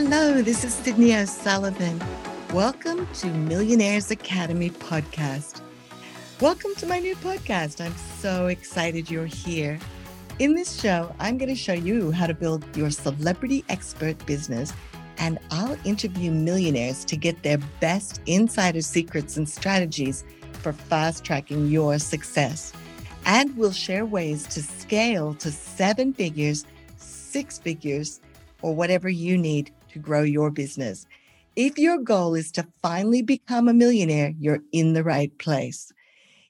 Hello, this is Cydney O'Sullivan. Welcome to Millionaires Academy podcast. Welcome to my new podcast. I'm so excited you're here. In this show, I'm going to show you how to build your celebrity expert business, and I'll interview millionaires to get their best insider secrets and strategies for fast tracking your success. And we'll share ways to scale to seven figures, six figures, or whatever you need to grow your business. If your goal is to finally become a millionaire, you're in the right place.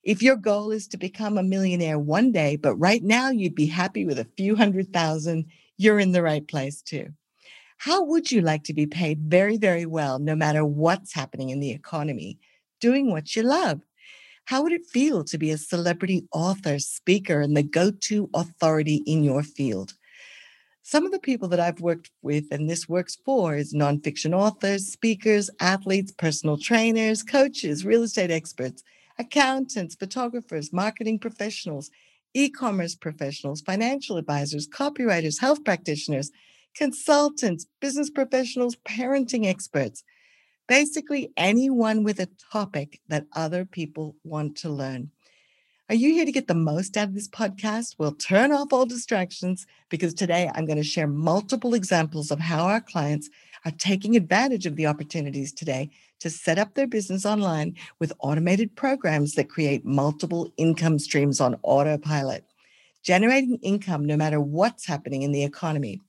If your goal is to become a millionaire one day, but right now you'd be happy with a few hundred thousand, you're in the right place too. How would you like to be paid very, very well, no matter what's happening in the economy, doing what you love? How would it feel to be a celebrity author, speaker, and the go to authority in your field? Some of the people that I've worked with and this works for is nonfiction authors, speakers, athletes, personal trainers, coaches, real estate experts, accountants, photographers, marketing professionals, e commerce professionals, financial advisors, copywriters, health practitioners, consultants, business professionals, parenting experts. Basically, anyone with a topic that other people want to learn. Are you here to get the most out of this podcast? Well, turn off all distractions because today I'm going to share multiple examples of how our clients are taking advantage of the opportunities today to set up their business online with automated programs that create multiple income streams on autopilot, generating income no matter what's happening in the economy.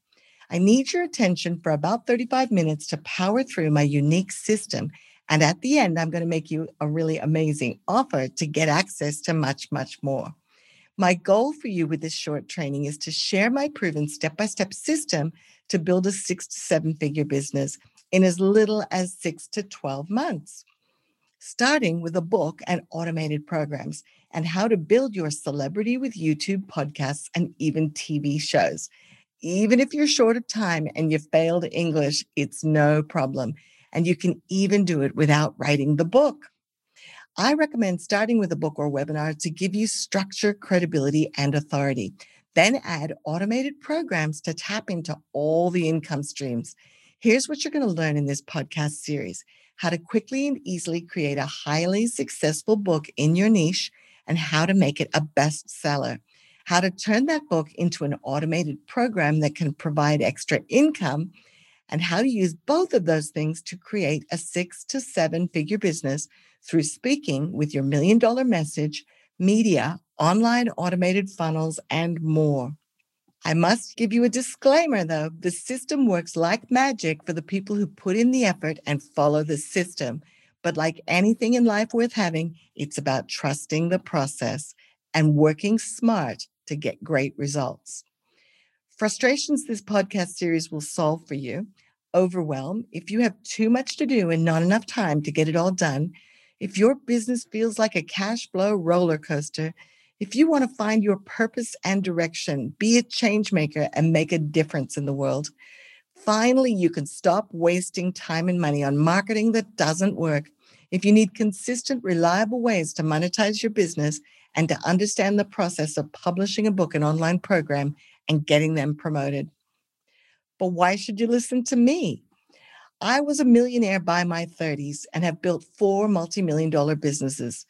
I need your attention for about 35 minutes to power through my unique system and at the end, I'm going to make you a really amazing offer to get access to much, much more. My goal for you with this short training is to share my proven step by step system to build a six to seven figure business in as little as six to 12 months, starting with a book and automated programs and how to build your celebrity with YouTube podcasts and even TV shows. Even if you're short of time and you failed English, it's no problem and you can even do it without writing the book. I recommend starting with a book or webinar to give you structure, credibility, and authority. Then add automated programs to tap into all the income streams. Here's what you're going to learn in this podcast series how to quickly and easily create a highly successful book in your niche and how to make it a bestseller. How to turn that book into an automated program that can provide extra income and how to use both of those things to create a six to seven figure business through speaking with your million dollar message, media, online automated funnels, and more. I must give you a disclaimer though the system works like magic for the people who put in the effort and follow the system. But like anything in life worth having, it's about trusting the process and working smart to get great results. Frustrations this podcast series will solve for you overwhelm, if you have too much to do and not enough time to get it all done, if your business feels like a cash flow roller coaster, if you want to find your purpose and direction, be a change maker and make a difference in the world, finally you can stop wasting time and money on marketing that doesn't work. If you need consistent, reliable ways to monetize your business and to understand the process of publishing a book and online program and getting them promoted. But why should you listen to me? I was a millionaire by my 30s and have built four multi million dollar businesses.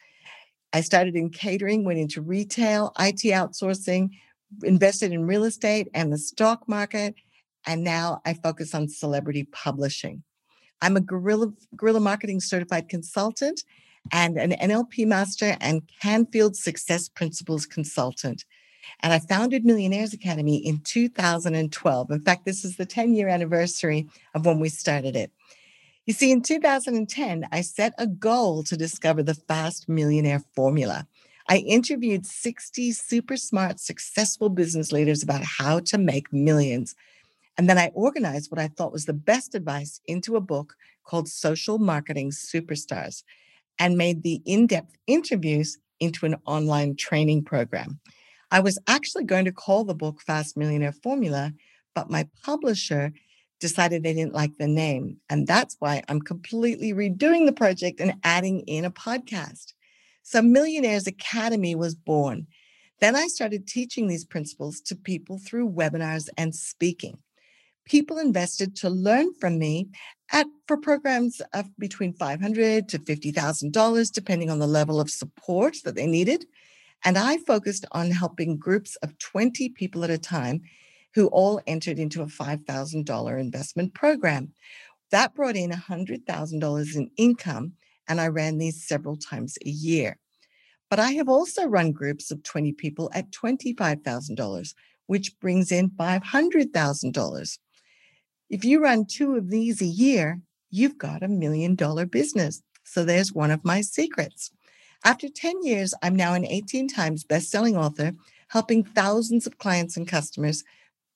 I started in catering, went into retail, IT outsourcing, invested in real estate and the stock market, and now I focus on celebrity publishing. I'm a guerrilla, guerrilla marketing certified consultant and an NLP master and Canfield Success Principles consultant. And I founded Millionaires Academy in 2012. In fact, this is the 10 year anniversary of when we started it. You see, in 2010, I set a goal to discover the fast millionaire formula. I interviewed 60 super smart, successful business leaders about how to make millions. And then I organized what I thought was the best advice into a book called Social Marketing Superstars and made the in depth interviews into an online training program. I was actually going to call the book Fast Millionaire Formula, but my publisher decided they didn't like the name. And that's why I'm completely redoing the project and adding in a podcast. So, Millionaires Academy was born. Then I started teaching these principles to people through webinars and speaking. People invested to learn from me at for programs of between 500 to $50,000 depending on the level of support that they needed. And I focused on helping groups of 20 people at a time who all entered into a $5,000 investment program. That brought in $100,000 in income, and I ran these several times a year. But I have also run groups of 20 people at $25,000, which brings in $500,000. If you run two of these a year, you've got a million dollar business. So there's one of my secrets. After 10 years, I'm now an 18 times best-selling author, helping thousands of clients and customers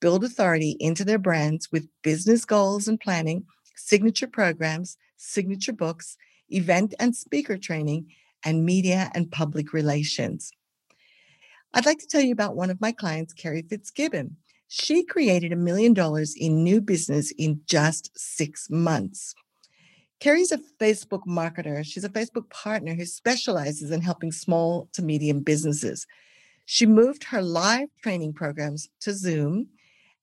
build authority into their brands with business goals and planning, signature programs, signature books, event and speaker training, and media and public relations. I'd like to tell you about one of my clients, Carrie Fitzgibbon. She created a million dollars in new business in just six months. Carrie's a Facebook marketer. She's a Facebook partner who specializes in helping small to medium businesses. She moved her live training programs to Zoom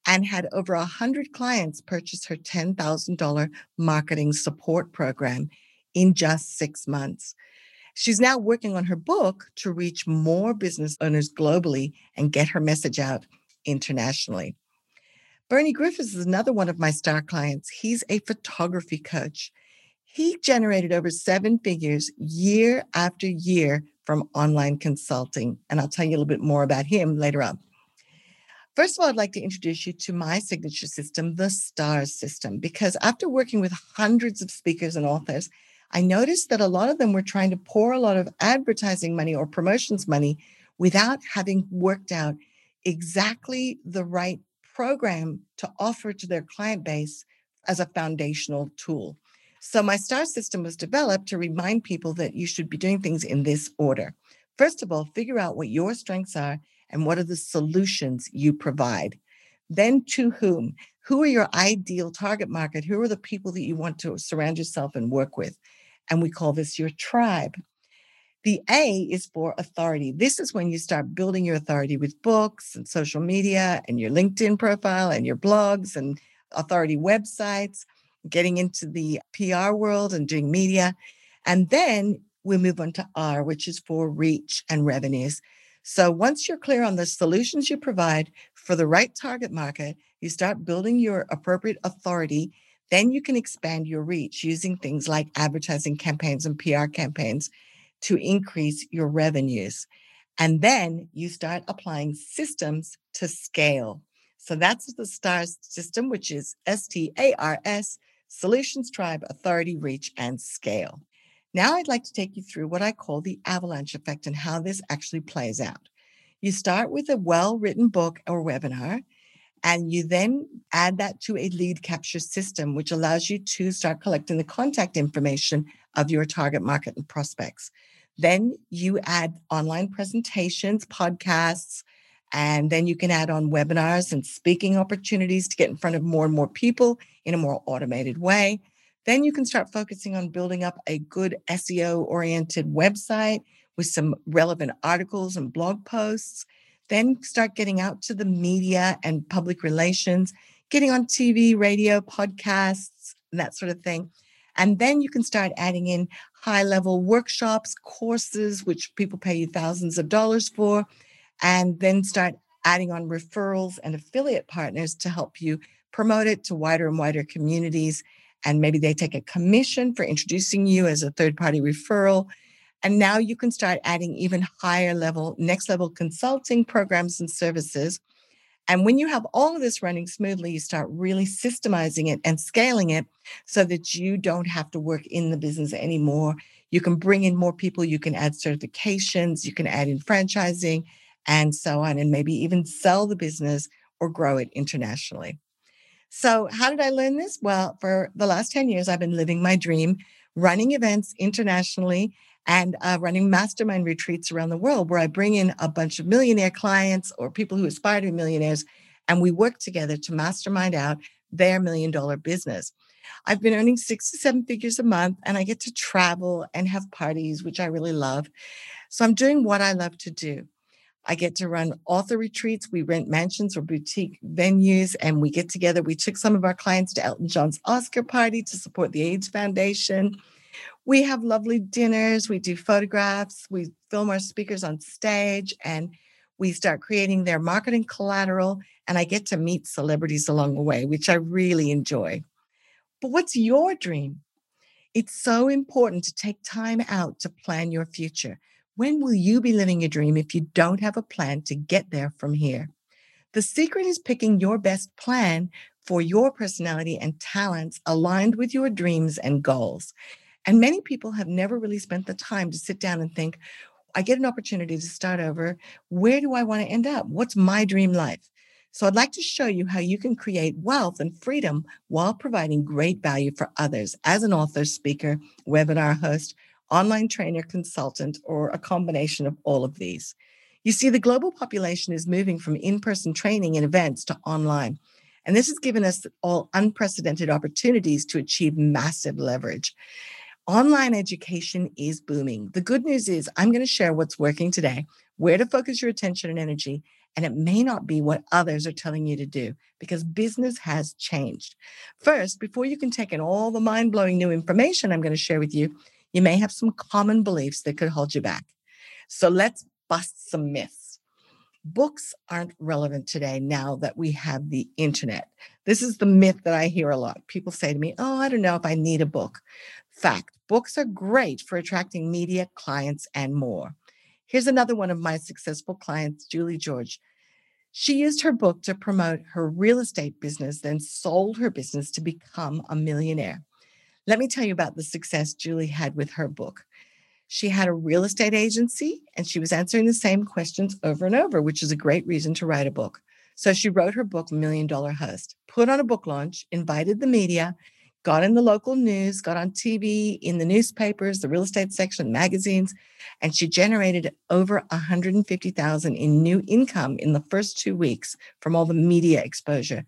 and had over 100 clients purchase her $10,000 marketing support program in just six months. She's now working on her book to reach more business owners globally and get her message out internationally. Bernie Griffiths is another one of my star clients. He's a photography coach. He generated over seven figures year after year from online consulting. And I'll tell you a little bit more about him later on. First of all, I'd like to introduce you to my signature system, the STARS system, because after working with hundreds of speakers and authors, I noticed that a lot of them were trying to pour a lot of advertising money or promotions money without having worked out exactly the right program to offer to their client base as a foundational tool. So, my STAR system was developed to remind people that you should be doing things in this order. First of all, figure out what your strengths are and what are the solutions you provide. Then, to whom? Who are your ideal target market? Who are the people that you want to surround yourself and work with? And we call this your tribe. The A is for authority. This is when you start building your authority with books and social media and your LinkedIn profile and your blogs and authority websites, getting into the PR world and doing media. And then we move on to R, which is for reach and revenues. So once you're clear on the solutions you provide for the right target market, you start building your appropriate authority. Then you can expand your reach using things like advertising campaigns and PR campaigns to increase your revenues. And then you start applying systems to scale. So that's the STARS system, which is S T A R S Solutions, Tribe, Authority, Reach, and Scale. Now I'd like to take you through what I call the avalanche effect and how this actually plays out. You start with a well written book or webinar, and you then add that to a lead capture system, which allows you to start collecting the contact information of your target market and prospects. Then you add online presentations, podcasts, and then you can add on webinars and speaking opportunities to get in front of more and more people in a more automated way. Then you can start focusing on building up a good SEO oriented website with some relevant articles and blog posts. Then start getting out to the media and public relations, getting on TV, radio, podcasts, and that sort of thing. And then you can start adding in high level workshops, courses, which people pay you thousands of dollars for, and then start adding on referrals and affiliate partners to help you promote it to wider and wider communities. And maybe they take a commission for introducing you as a third party referral. And now you can start adding even higher level, next level consulting programs and services and when you have all of this running smoothly, you start really systemizing it and scaling it so that you don't have to work in the business anymore. You can bring in more people, you can add certifications, you can add in franchising and so on, and maybe even sell the business or grow it internationally. So, how did I learn this? Well, for the last 10 years, I've been living my dream, running events internationally and uh, running mastermind retreats around the world where I bring in a bunch of millionaire clients or people who aspire to be millionaires, and we work together to mastermind out their million dollar business. I've been earning six to seven figures a month, and I get to travel and have parties, which I really love. So I'm doing what I love to do. I get to run author retreats. We rent mansions or boutique venues and we get together. We took some of our clients to Elton John's Oscar party to support the AIDS Foundation. We have lovely dinners. We do photographs. We film our speakers on stage and we start creating their marketing collateral. And I get to meet celebrities along the way, which I really enjoy. But what's your dream? It's so important to take time out to plan your future. When will you be living your dream if you don't have a plan to get there from here? The secret is picking your best plan for your personality and talents aligned with your dreams and goals. And many people have never really spent the time to sit down and think, I get an opportunity to start over. Where do I want to end up? What's my dream life? So I'd like to show you how you can create wealth and freedom while providing great value for others as an author, speaker, webinar host, online trainer, consultant, or a combination of all of these. You see, the global population is moving from in person training and events to online. And this has given us all unprecedented opportunities to achieve massive leverage. Online education is booming. The good news is, I'm going to share what's working today, where to focus your attention and energy, and it may not be what others are telling you to do because business has changed. First, before you can take in all the mind blowing new information I'm going to share with you, you may have some common beliefs that could hold you back. So let's bust some myths. Books aren't relevant today now that we have the internet. This is the myth that I hear a lot. People say to me, Oh, I don't know if I need a book. Fact books are great for attracting media, clients, and more. Here's another one of my successful clients, Julie George. She used her book to promote her real estate business, then sold her business to become a millionaire. Let me tell you about the success Julie had with her book. She had a real estate agency and she was answering the same questions over and over, which is a great reason to write a book. So she wrote her book, Million Dollar Host, put on a book launch, invited the media, got in the local news, got on TV, in the newspapers, the real estate section, magazines, and she generated over 150,000 in new income in the first 2 weeks from all the media exposure.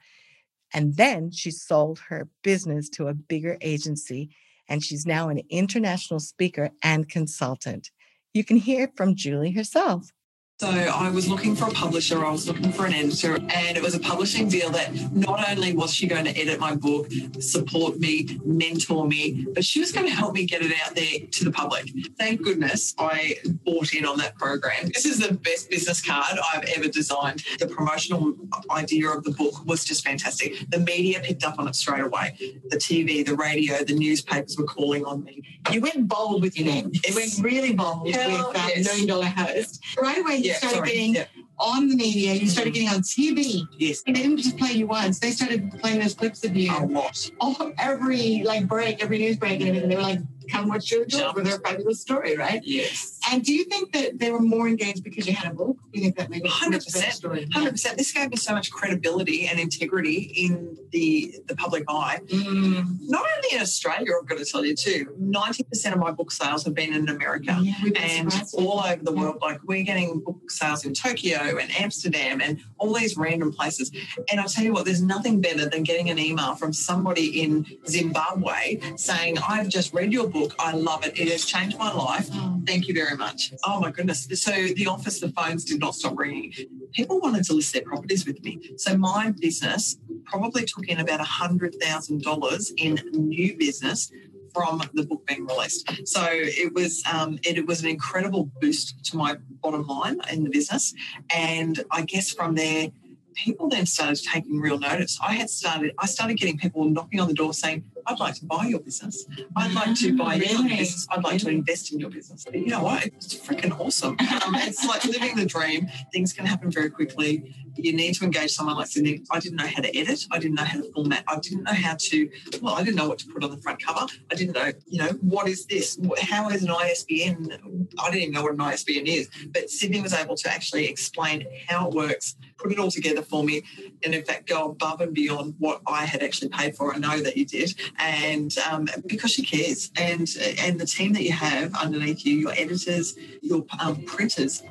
And then she sold her business to a bigger agency and she's now an international speaker and consultant. You can hear from Julie herself. So I was looking for a publisher, I was looking for an editor, and it was a publishing deal that not only was she going to edit my book, support me, mentor me, but she was going to help me get it out there to the public. Thank goodness I bought in on that program. This is the best business card I've ever designed. The promotional idea of the book was just fantastic. The media picked up on it straight away. The TV, the radio, the newspapers were calling on me. You went bold with your name. You went really bold Hell with um, yes. Million Dollar Host. Right away, yeah, started sorry. getting yeah. on the media. You started getting on TV. Yes. And they didn't just play you once. They started playing those clips of you. A lot. All, every like break, every news break, and everything. They were like, come watch your job with their fabulous story, right? Yes. And do you think that they were more engaged because you had a book? Do you think that made it 100%. story? 100%. This gave me so much credibility and integrity in the, the public eye. Mm. Not only in Australia, I've got to tell you too, 90% of my book sales have been in America yeah, and all over the world. Like we're getting book sales in Tokyo and Amsterdam and all these random places. And I'll tell you what, there's nothing better than getting an email from somebody in Zimbabwe saying, I've just read your book. I love it. It has changed my life. Thank you very much. Oh my goodness. So the office, the phones did not stop ringing. People wanted to list their properties with me. So my business probably took in about $100,000 in new business from the book being released. So it was um, it, it, was an incredible boost to my bottom line in the business, and I guess from there, people then started taking real notice. I had started I started getting people knocking on the door saying, I'd like to buy your business. I'd like to buy really? your business. I'd like to invest in your business. But you know what? It's freaking awesome. Um, it's like living the dream. Things can happen very quickly. You need to engage someone like Cydney. I didn't know how to edit. I didn't know how to format. I didn't know how to, well, I didn't know what to put on the front cover. I didn't know, you know, what is this? How is an ISBN? I didn't even know what an ISBN is. But Cydney was able to actually explain how it works, put it all together for me, and in fact go above and beyond what I had actually paid for. I know that you did and um, because she cares, and and the team that you have underneath you, your editors, your um, printers,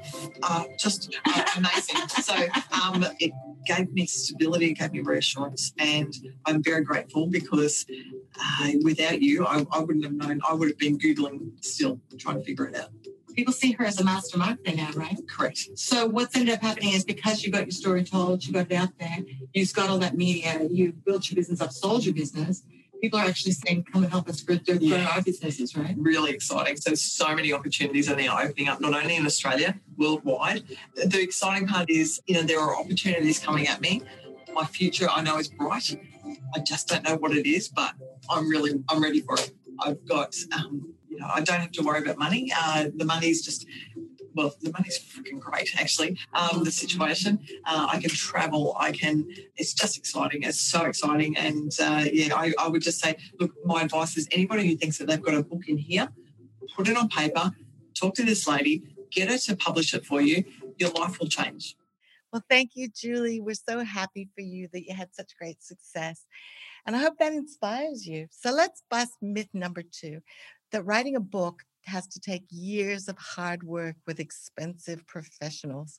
are just uh, amazing. so um, it gave me stability, it gave me reassurance, and I'm very grateful because uh, without you, I, I wouldn't have known. I would have been googling still, trying to figure it out. people see her as a master marketer now, right? Correct. So what's ended up happening is because you got your story told, you got it out there, you've got all that media, you built your business up, sold your business. People are actually saying, "Come and help us grow, grow yeah. our businesses." Right? Really exciting. So, so many opportunities are now opening up, not only in Australia, worldwide. The exciting part is, you know, there are opportunities coming at me. My future, I know, is bright. I just don't know what it is, but I'm really, I'm ready for it. I've got um, you know, I don't have to worry about money. Uh, the money's just well, the money's freaking great, actually. Um, the situation, uh, I can travel, I can, it's just exciting. It's so exciting. And uh, yeah, I, I, would just say, look, my advice is anybody who thinks that they've got a book in here, put it on paper, talk to this lady, get her to publish it for you. Your life will change. Well, thank you, Julie. We're so happy for you that you had such great success. And I hope that inspires you. So let's bust myth number two that writing a book has to take years of hard work with expensive professionals.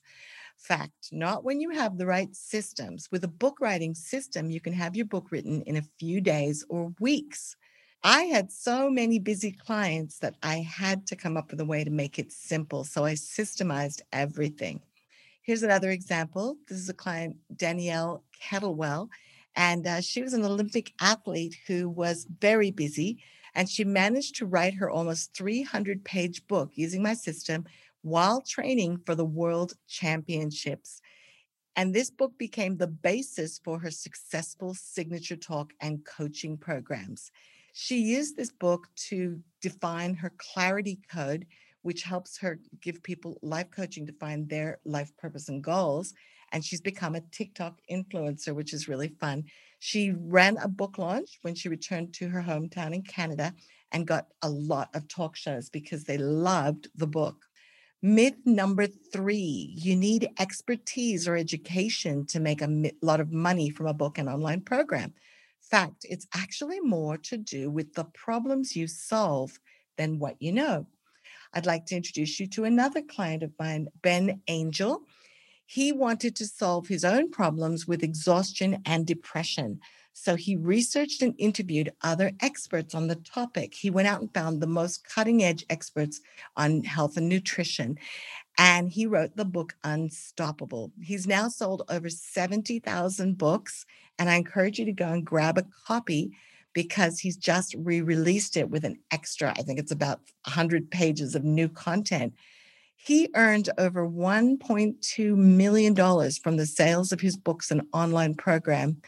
Fact, not when you have the right systems. With a book writing system, you can have your book written in a few days or weeks. I had so many busy clients that I had to come up with a way to make it simple. So I systemized everything. Here's another example. This is a client, Danielle Kettlewell, and uh, she was an Olympic athlete who was very busy and she managed to write her almost 300 page book using my system while training for the world championships. And this book became the basis for her successful signature talk and coaching programs. She used this book to define her clarity code, which helps her give people life coaching to find their life purpose and goals. And she's become a TikTok influencer, which is really fun. She ran a book launch when she returned to her hometown in Canada and got a lot of talk shows because they loved the book. Myth number three you need expertise or education to make a lot of money from a book and online program. Fact, it's actually more to do with the problems you solve than what you know. I'd like to introduce you to another client of mine, Ben Angel. He wanted to solve his own problems with exhaustion and depression. So he researched and interviewed other experts on the topic. He went out and found the most cutting edge experts on health and nutrition. And he wrote the book Unstoppable. He's now sold over 70,000 books. And I encourage you to go and grab a copy because he's just re released it with an extra, I think it's about 100 pages of new content. He earned over $1.2 million from the sales of his books and online program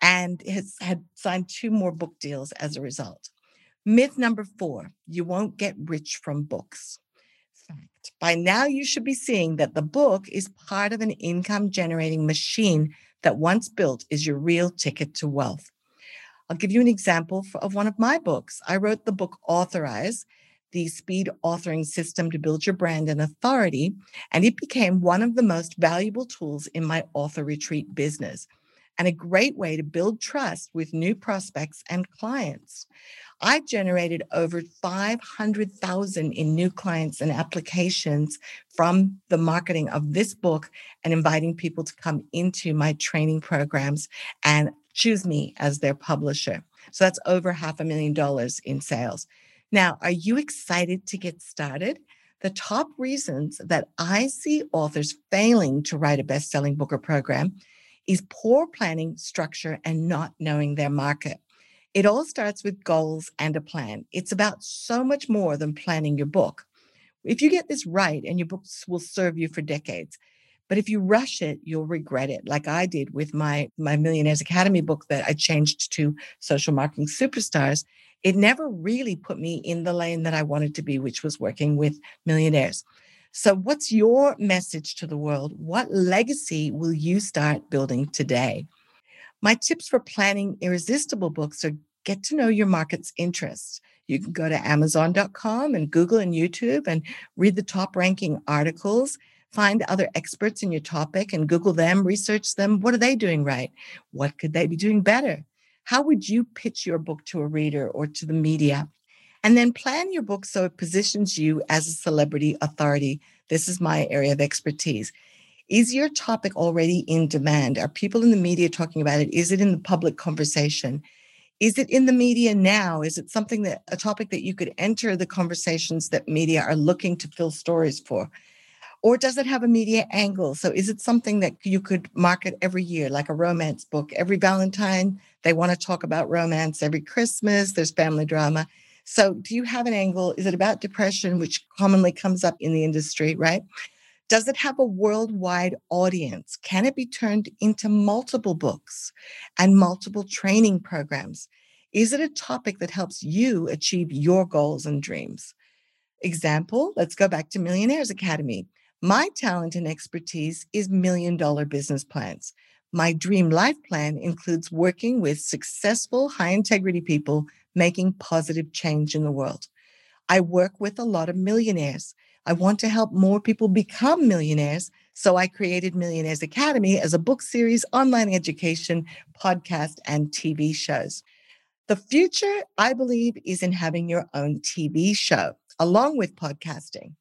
and has had signed two more book deals as a result. Myth number four you won't get rich from books. Fact by now, you should be seeing that the book is part of an income generating machine that once built is your real ticket to wealth. I'll give you an example of one of my books. I wrote the book Authorize the speed authoring system to build your brand and authority, and it became one of the most valuable tools in my author retreat business and a great way to build trust with new prospects and clients. I generated over 500,000 in new clients and applications from the marketing of this book and inviting people to come into my training programs and choose me as their publisher. So that's over half a million dollars in sales. Now, are you excited to get started? The top reasons that I see authors failing to write a best selling book or program is poor planning, structure, and not knowing their market. It all starts with goals and a plan. It's about so much more than planning your book. If you get this right, and your books will serve you for decades. But if you rush it, you'll regret it, like I did with my, my Millionaires Academy book that I changed to Social Marketing Superstars it never really put me in the lane that I wanted to be, which was working with millionaires. So, what's your message to the world? What legacy will you start building today? My tips for planning irresistible books are get to know your market's interests. You can go to Amazon.com and Google and YouTube and read the top ranking articles. Find other experts in your topic and Google them, research them. What are they doing right? What could they be doing better? How would you pitch your book to a reader or to the media? And then plan your book so it positions you as a celebrity authority. This is my area of expertise. Is your topic already in demand? Are people in the media talking about it? Is it in the public conversation? Is it in the media now? Is it something that a topic that you could enter the conversations that media are looking to fill stories for? Or does it have a media angle? So is it something that you could market every year, like a romance book? Every Valentine, they want to talk about romance. Every Christmas, there's family drama. So do you have an angle? Is it about depression, which commonly comes up in the industry, right? Does it have a worldwide audience? Can it be turned into multiple books and multiple training programs? Is it a topic that helps you achieve your goals and dreams? Example, let's go back to Millionaires Academy. My talent and expertise is million dollar business plans. My dream life plan includes working with successful, high integrity people making positive change in the world. I work with a lot of millionaires. I want to help more people become millionaires. So I created Millionaires Academy as a book series, online education, podcast, and TV shows. The future, I believe, is in having your own TV show along with podcasting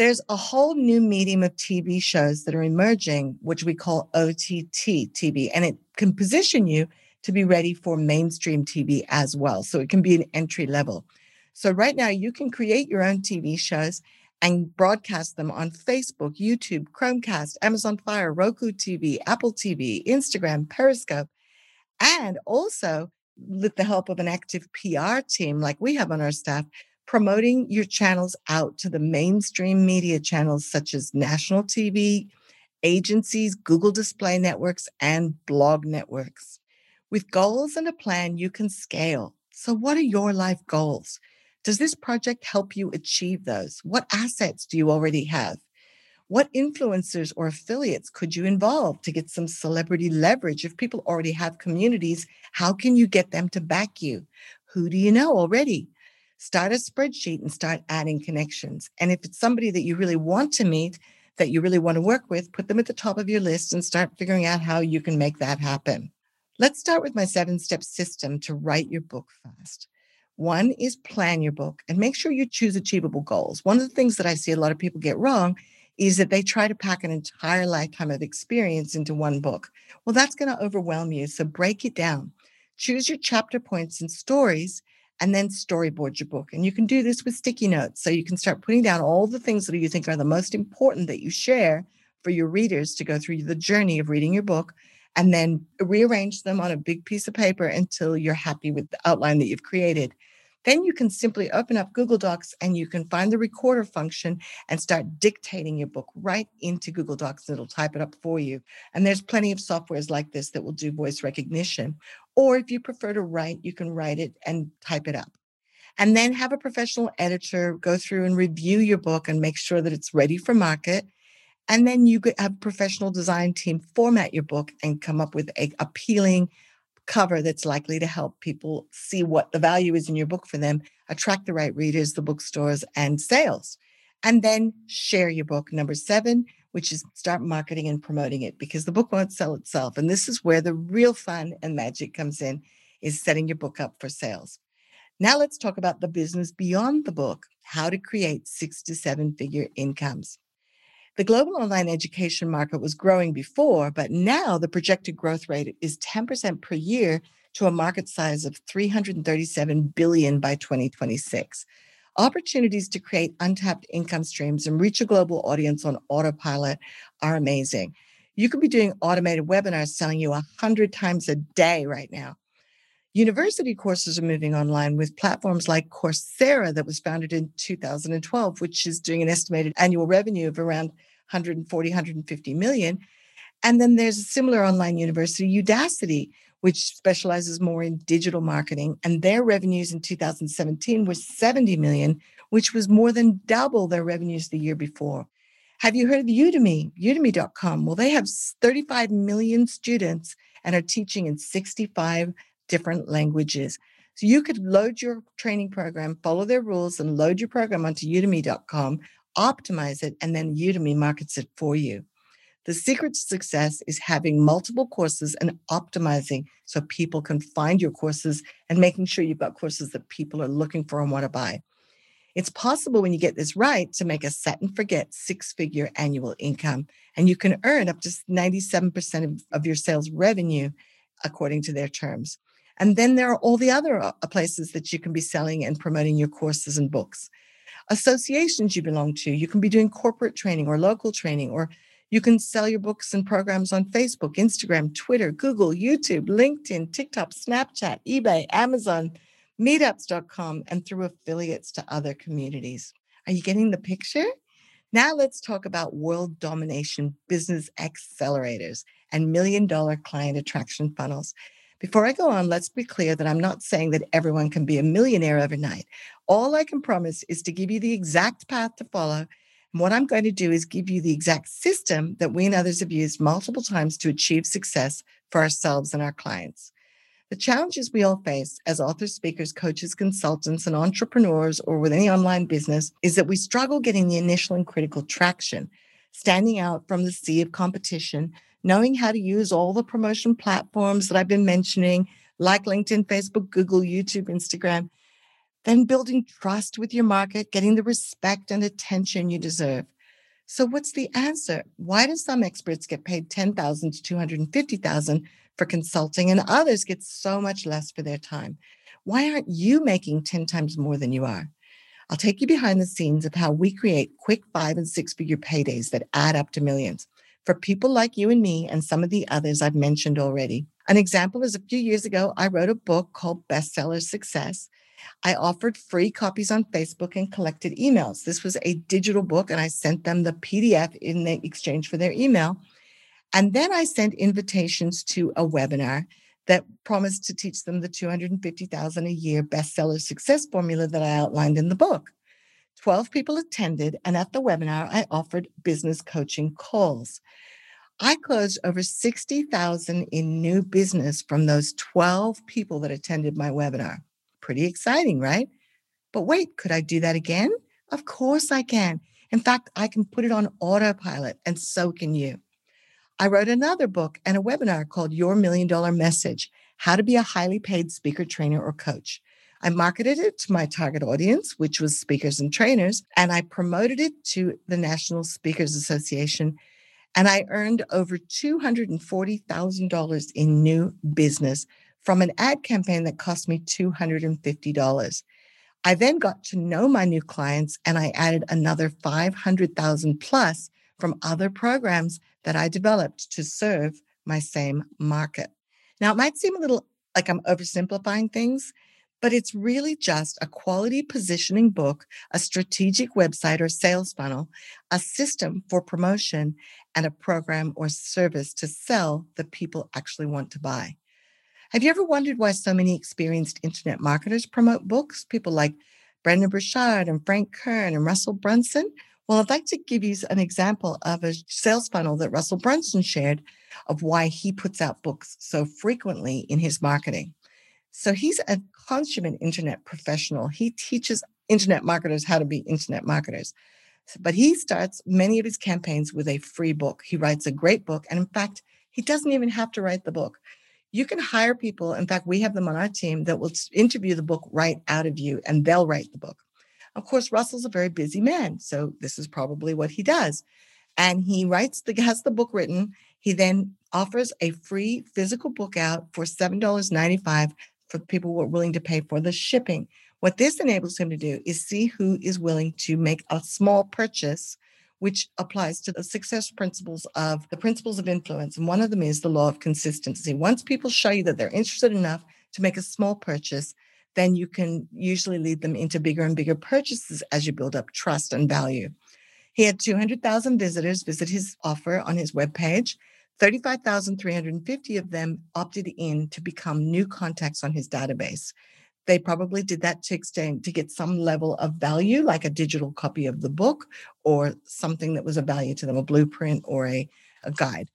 there's a whole new medium of TV shows that are emerging, which we call OTT TV, and it can position you to be ready for mainstream TV as well. So it can be an entry level. So right now, you can create your own TV shows and broadcast them on Facebook, YouTube, Chromecast, Amazon Fire, Roku TV, Apple TV, Instagram, Periscope, and also with the help of an active PR team like we have on our staff, promoting your channels out to the mainstream media channels such as national TV, agencies, Google display networks, and blog networks. With goals and a plan, you can scale. So, what are your life goals? Does this project help you achieve those? What assets do you already have? What influencers or affiliates could you involve to get some celebrity leverage? If people already have communities, how can you get them to back you? Who do you know already? Start a spreadsheet and start adding connections. And if it's somebody that you really want to meet, that you really want to work with, put them at the top of your list and start figuring out how you can make that happen. Let's start with my seven step system to write your book fast. One is plan your book and make sure you choose achievable goals. One of the things that I see a lot of people get wrong is that they try to pack an entire lifetime of experience into one book. Well, that's going to overwhelm you. So break it down. Choose your chapter points and stories and then storyboard your book. And you can do this with sticky notes. So you can start putting down all the things that you think are the most important that you share for your readers to go through the journey of reading your book and then rearrange them on a big piece of paper until you're happy with the outline that you've created. Then you can simply open up Google Docs and you can find the recorder function and start dictating your book right into Google Docs. It'll type it up for you. And there's plenty of softwares like this that will do voice recognition. Or if you prefer to write, you can write it and type it up. And then have a professional editor go through and review your book and make sure that it's ready for market. And then you could have a professional design team format your book and come up with a appealing cover that's likely to help people see what the value is in your book for them, attract the right readers, the bookstores, and sales. And then share your book. Number seven, which is start marketing and promoting it because the book won't sell itself. And this is where the real fun and magic comes in, is setting your book up for sales. Now let's talk about the business beyond the book, how to create six to seven figure incomes. The global online education market was growing before, but now the projected growth rate is 10% per year to a market size of 337 billion by 2026. Opportunities to create untapped income streams and reach a global audience on autopilot are amazing. You could be doing automated webinars selling you 100 times a day right now. University courses are moving online with platforms like Coursera, that was founded in 2012, which is doing an estimated annual revenue of around 140, 150 million. And then there's a similar online university, Udacity, which specializes more in digital marketing. And their revenues in 2017 were 70 million, which was more than double their revenues the year before. Have you heard of Udemy? Udemy.com. Well, they have 35 million students and are teaching in 65 different languages. So you could load your training program, follow their rules, and load your program onto udemy.com, optimize it, and then Udemy markets it for you. The secret to success is having multiple courses and optimizing so people can find your courses and making sure you've got courses that people are looking for and want to buy. It's possible when you get this right to make a set and forget six figure annual income, and you can earn up to 97% of, of your sales revenue according to their terms. And then there are all the other uh, places that you can be selling and promoting your courses and books. Associations you belong to, you can be doing corporate training or local training, or you can sell your books and programs on Facebook, Instagram, Twitter, Google, YouTube, LinkedIn, TikTok, Snapchat, eBay, Amazon, meetups.com, and through affiliates to other communities. Are you getting the picture? Now let's talk about world domination business accelerators and million dollar client attraction funnels. Before I go on, let's be clear that I'm not saying that everyone can be a millionaire overnight. All I can promise is to give you the exact path to follow. And what I'm going to do is give you the exact system that we and others have used multiple times to achieve success for ourselves and our clients. The challenges we all face as authors, speakers, coaches, consultants, and entrepreneurs, or with any online business, is that we struggle getting the initial and critical traction, standing out from the sea of competition, knowing how to use all the promotion platforms that I've been mentioning, like LinkedIn, Facebook, Google, YouTube, Instagram, then building trust with your market, getting the respect and attention you deserve. So what's the answer? Why do some experts get paid 10,000 to 250,000 for consulting and others get so much less for their time. Why aren't you making 10 times more than you are? I'll take you behind the scenes of how we create quick five and six figure paydays that add up to millions for people like you and me and some of the others I've mentioned already. An example is a few years ago, I wrote a book called Bestseller Success. I offered free copies on Facebook and collected emails. This was a digital book, and I sent them the PDF in exchange for their email. And then I sent invitations to a webinar that promised to teach them the 250,000 a year bestseller success formula that I outlined in the book. 12 people attended, and at the webinar, I offered business coaching calls. I closed over 60,000 in new business from those 12 people that attended my webinar. Pretty exciting, right? But wait, could I do that again? Of course I can. In fact, I can put it on autopilot, and so can you. I wrote another book and a webinar called Your Million Dollar Message How to Be a Highly Paid Speaker, Trainer, or Coach. I marketed it to my target audience, which was speakers and trainers, and I promoted it to the National Speakers Association. And I earned over $240,000 in new business from an ad campaign that cost me $250. I then got to know my new clients and I added another 500,000 plus from other programs that I developed to serve my same market. Now, it might seem a little like I'm oversimplifying things, but it's really just a quality positioning book, a strategic website or sales funnel, a system for promotion, and a program or service to sell that people actually want to buy. Have you ever wondered why so many experienced internet marketers promote books? People like Brendon Burchard and Frank Kern and Russell Brunson. Well, I'd like to give you an example of a sales funnel that Russell Brunson shared of why he puts out books so frequently in his marketing. So he's a consummate internet professional. He teaches internet marketers how to be internet marketers. But he starts many of his campaigns with a free book. He writes a great book. And in fact, he doesn't even have to write the book. You can hire people. In fact, we have them on our team that will interview the book right out of you and they'll write the book. Of course, Russell's a very busy man, so this is probably what he does. And he writes the has the book written. He then offers a free physical book out for $7.95 for people who are willing to pay for the shipping. What this enables him to do is see who is willing to make a small purchase, which applies to the success principles of the principles of influence. And one of them is the law of consistency. Once people show you that they're interested enough to make a small purchase, then you can usually lead them into bigger and bigger purchases as you build up trust and value. He had 200,000 visitors visit his offer on his webpage. 35,350 of them opted in to become new contacts on his database. They probably did that to extend to get some level of value, like a digital copy of the book or something that was of value to them, a blueprint or a, a guide.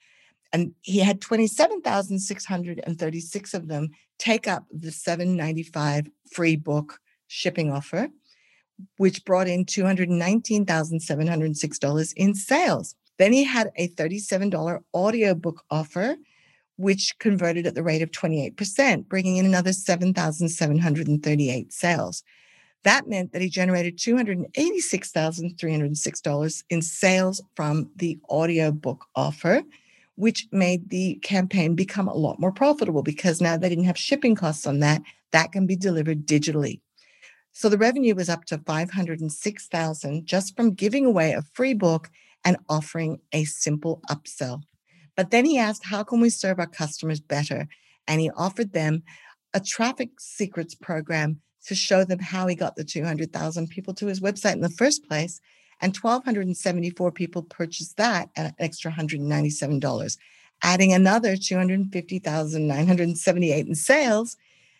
And he had 27,636 of them take up the 795 free book shipping offer, which brought in $219,706 in sales. Then he had a $37 audiobook offer, which converted at the rate of 28%, bringing in another 7,738 sales. That meant that he generated $286,306 in sales from the audiobook offer, which made the campaign become a lot more profitable because now they didn't have shipping costs on that. That can be delivered digitally. So the revenue was up to 506,000 just from giving away a free book and offering a simple upsell. But then he asked, how can we serve our customers better? And he offered them a traffic secrets program to show them how he got the 200,000 people to his website in the first place. And 1,274 people purchased that at an extra $197, adding another 250,978 in sales.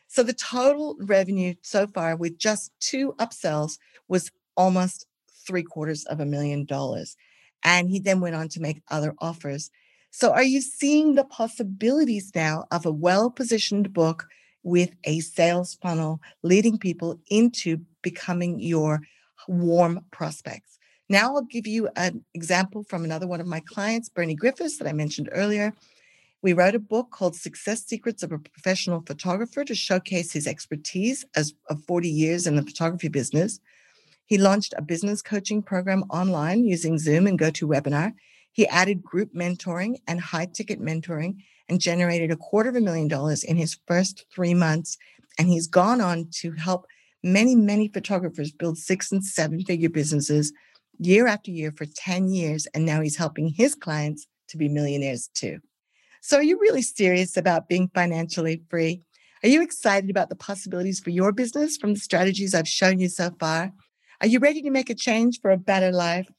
So the total revenue so far with just two upsells was almost three quarters of a million dollars. And he then went on to make other offers. So, are you seeing the possibilities now of a well positioned book with a sales funnel leading people into becoming your warm prospects? Now, I'll give you an example from another one of my clients, Bernie Griffiths, that I mentioned earlier. We wrote a book called Success Secrets of a Professional Photographer to showcase his expertise as of 40 years in the photography business. He launched a business coaching program online using Zoom and GoToWebinar. He added group mentoring and high ticket mentoring and generated a quarter of a million dollars in his first three months. And he's gone on to help many, many photographers build six and seven figure businesses year after year for 10 years. And now he's helping his clients to be millionaires too. So, are you really serious about being financially free? Are you excited about the possibilities for your business from the strategies I've shown you so far? Are you ready to make a change for a better life?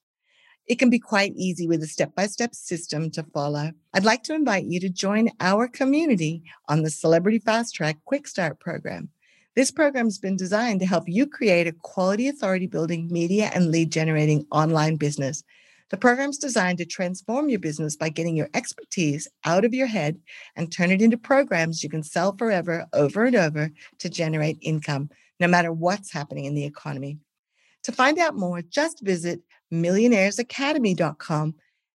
It can be quite easy with a step by step system to follow. I'd like to invite you to join our community on the Celebrity Fast Track Quick Start program. This program has been designed to help you create a quality authority building media and lead generating online business. The program is designed to transform your business by getting your expertise out of your head and turn it into programs you can sell forever, over and over to generate income, no matter what's happening in the economy. To find out more, just visit millionairesacademy.com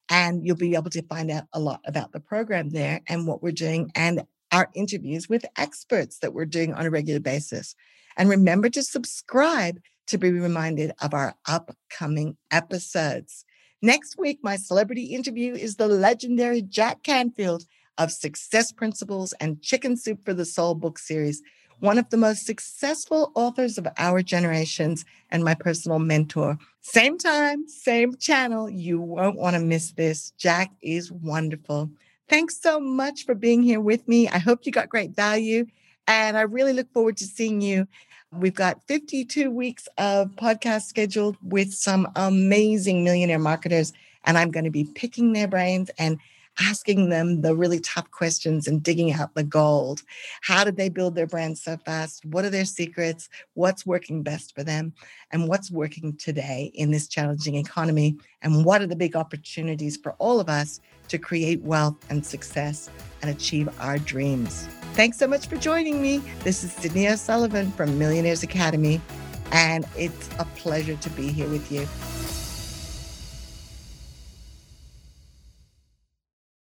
and you'll be able to find out a lot about the program there and what we're doing and our interviews with experts that we're doing on a regular basis. And remember to subscribe to be reminded of our upcoming episodes. Next week, my celebrity interview is the legendary Jack Canfield of Success Principles and Chicken Soup for the Soul book series one of the most successful authors of our generations and my personal mentor. Same time, same channel. You won't want to miss this. Jack is wonderful. Thanks so much for being here with me. I hope you got great value. And I really look forward to seeing you. We've got 52 weeks of podcast scheduled with some amazing millionaire marketers. And I'm going to be picking their brains and asking them the really tough questions and digging out the gold. How did they build their brand so fast? What are their secrets? What's working best for them? And what's working today in this challenging economy? And what are the big opportunities for all of us to create wealth and success and achieve our dreams? Thanks so much for joining me. This is Cydney O'Sullivan from Millionaires Academy, and it's a pleasure to be here with you.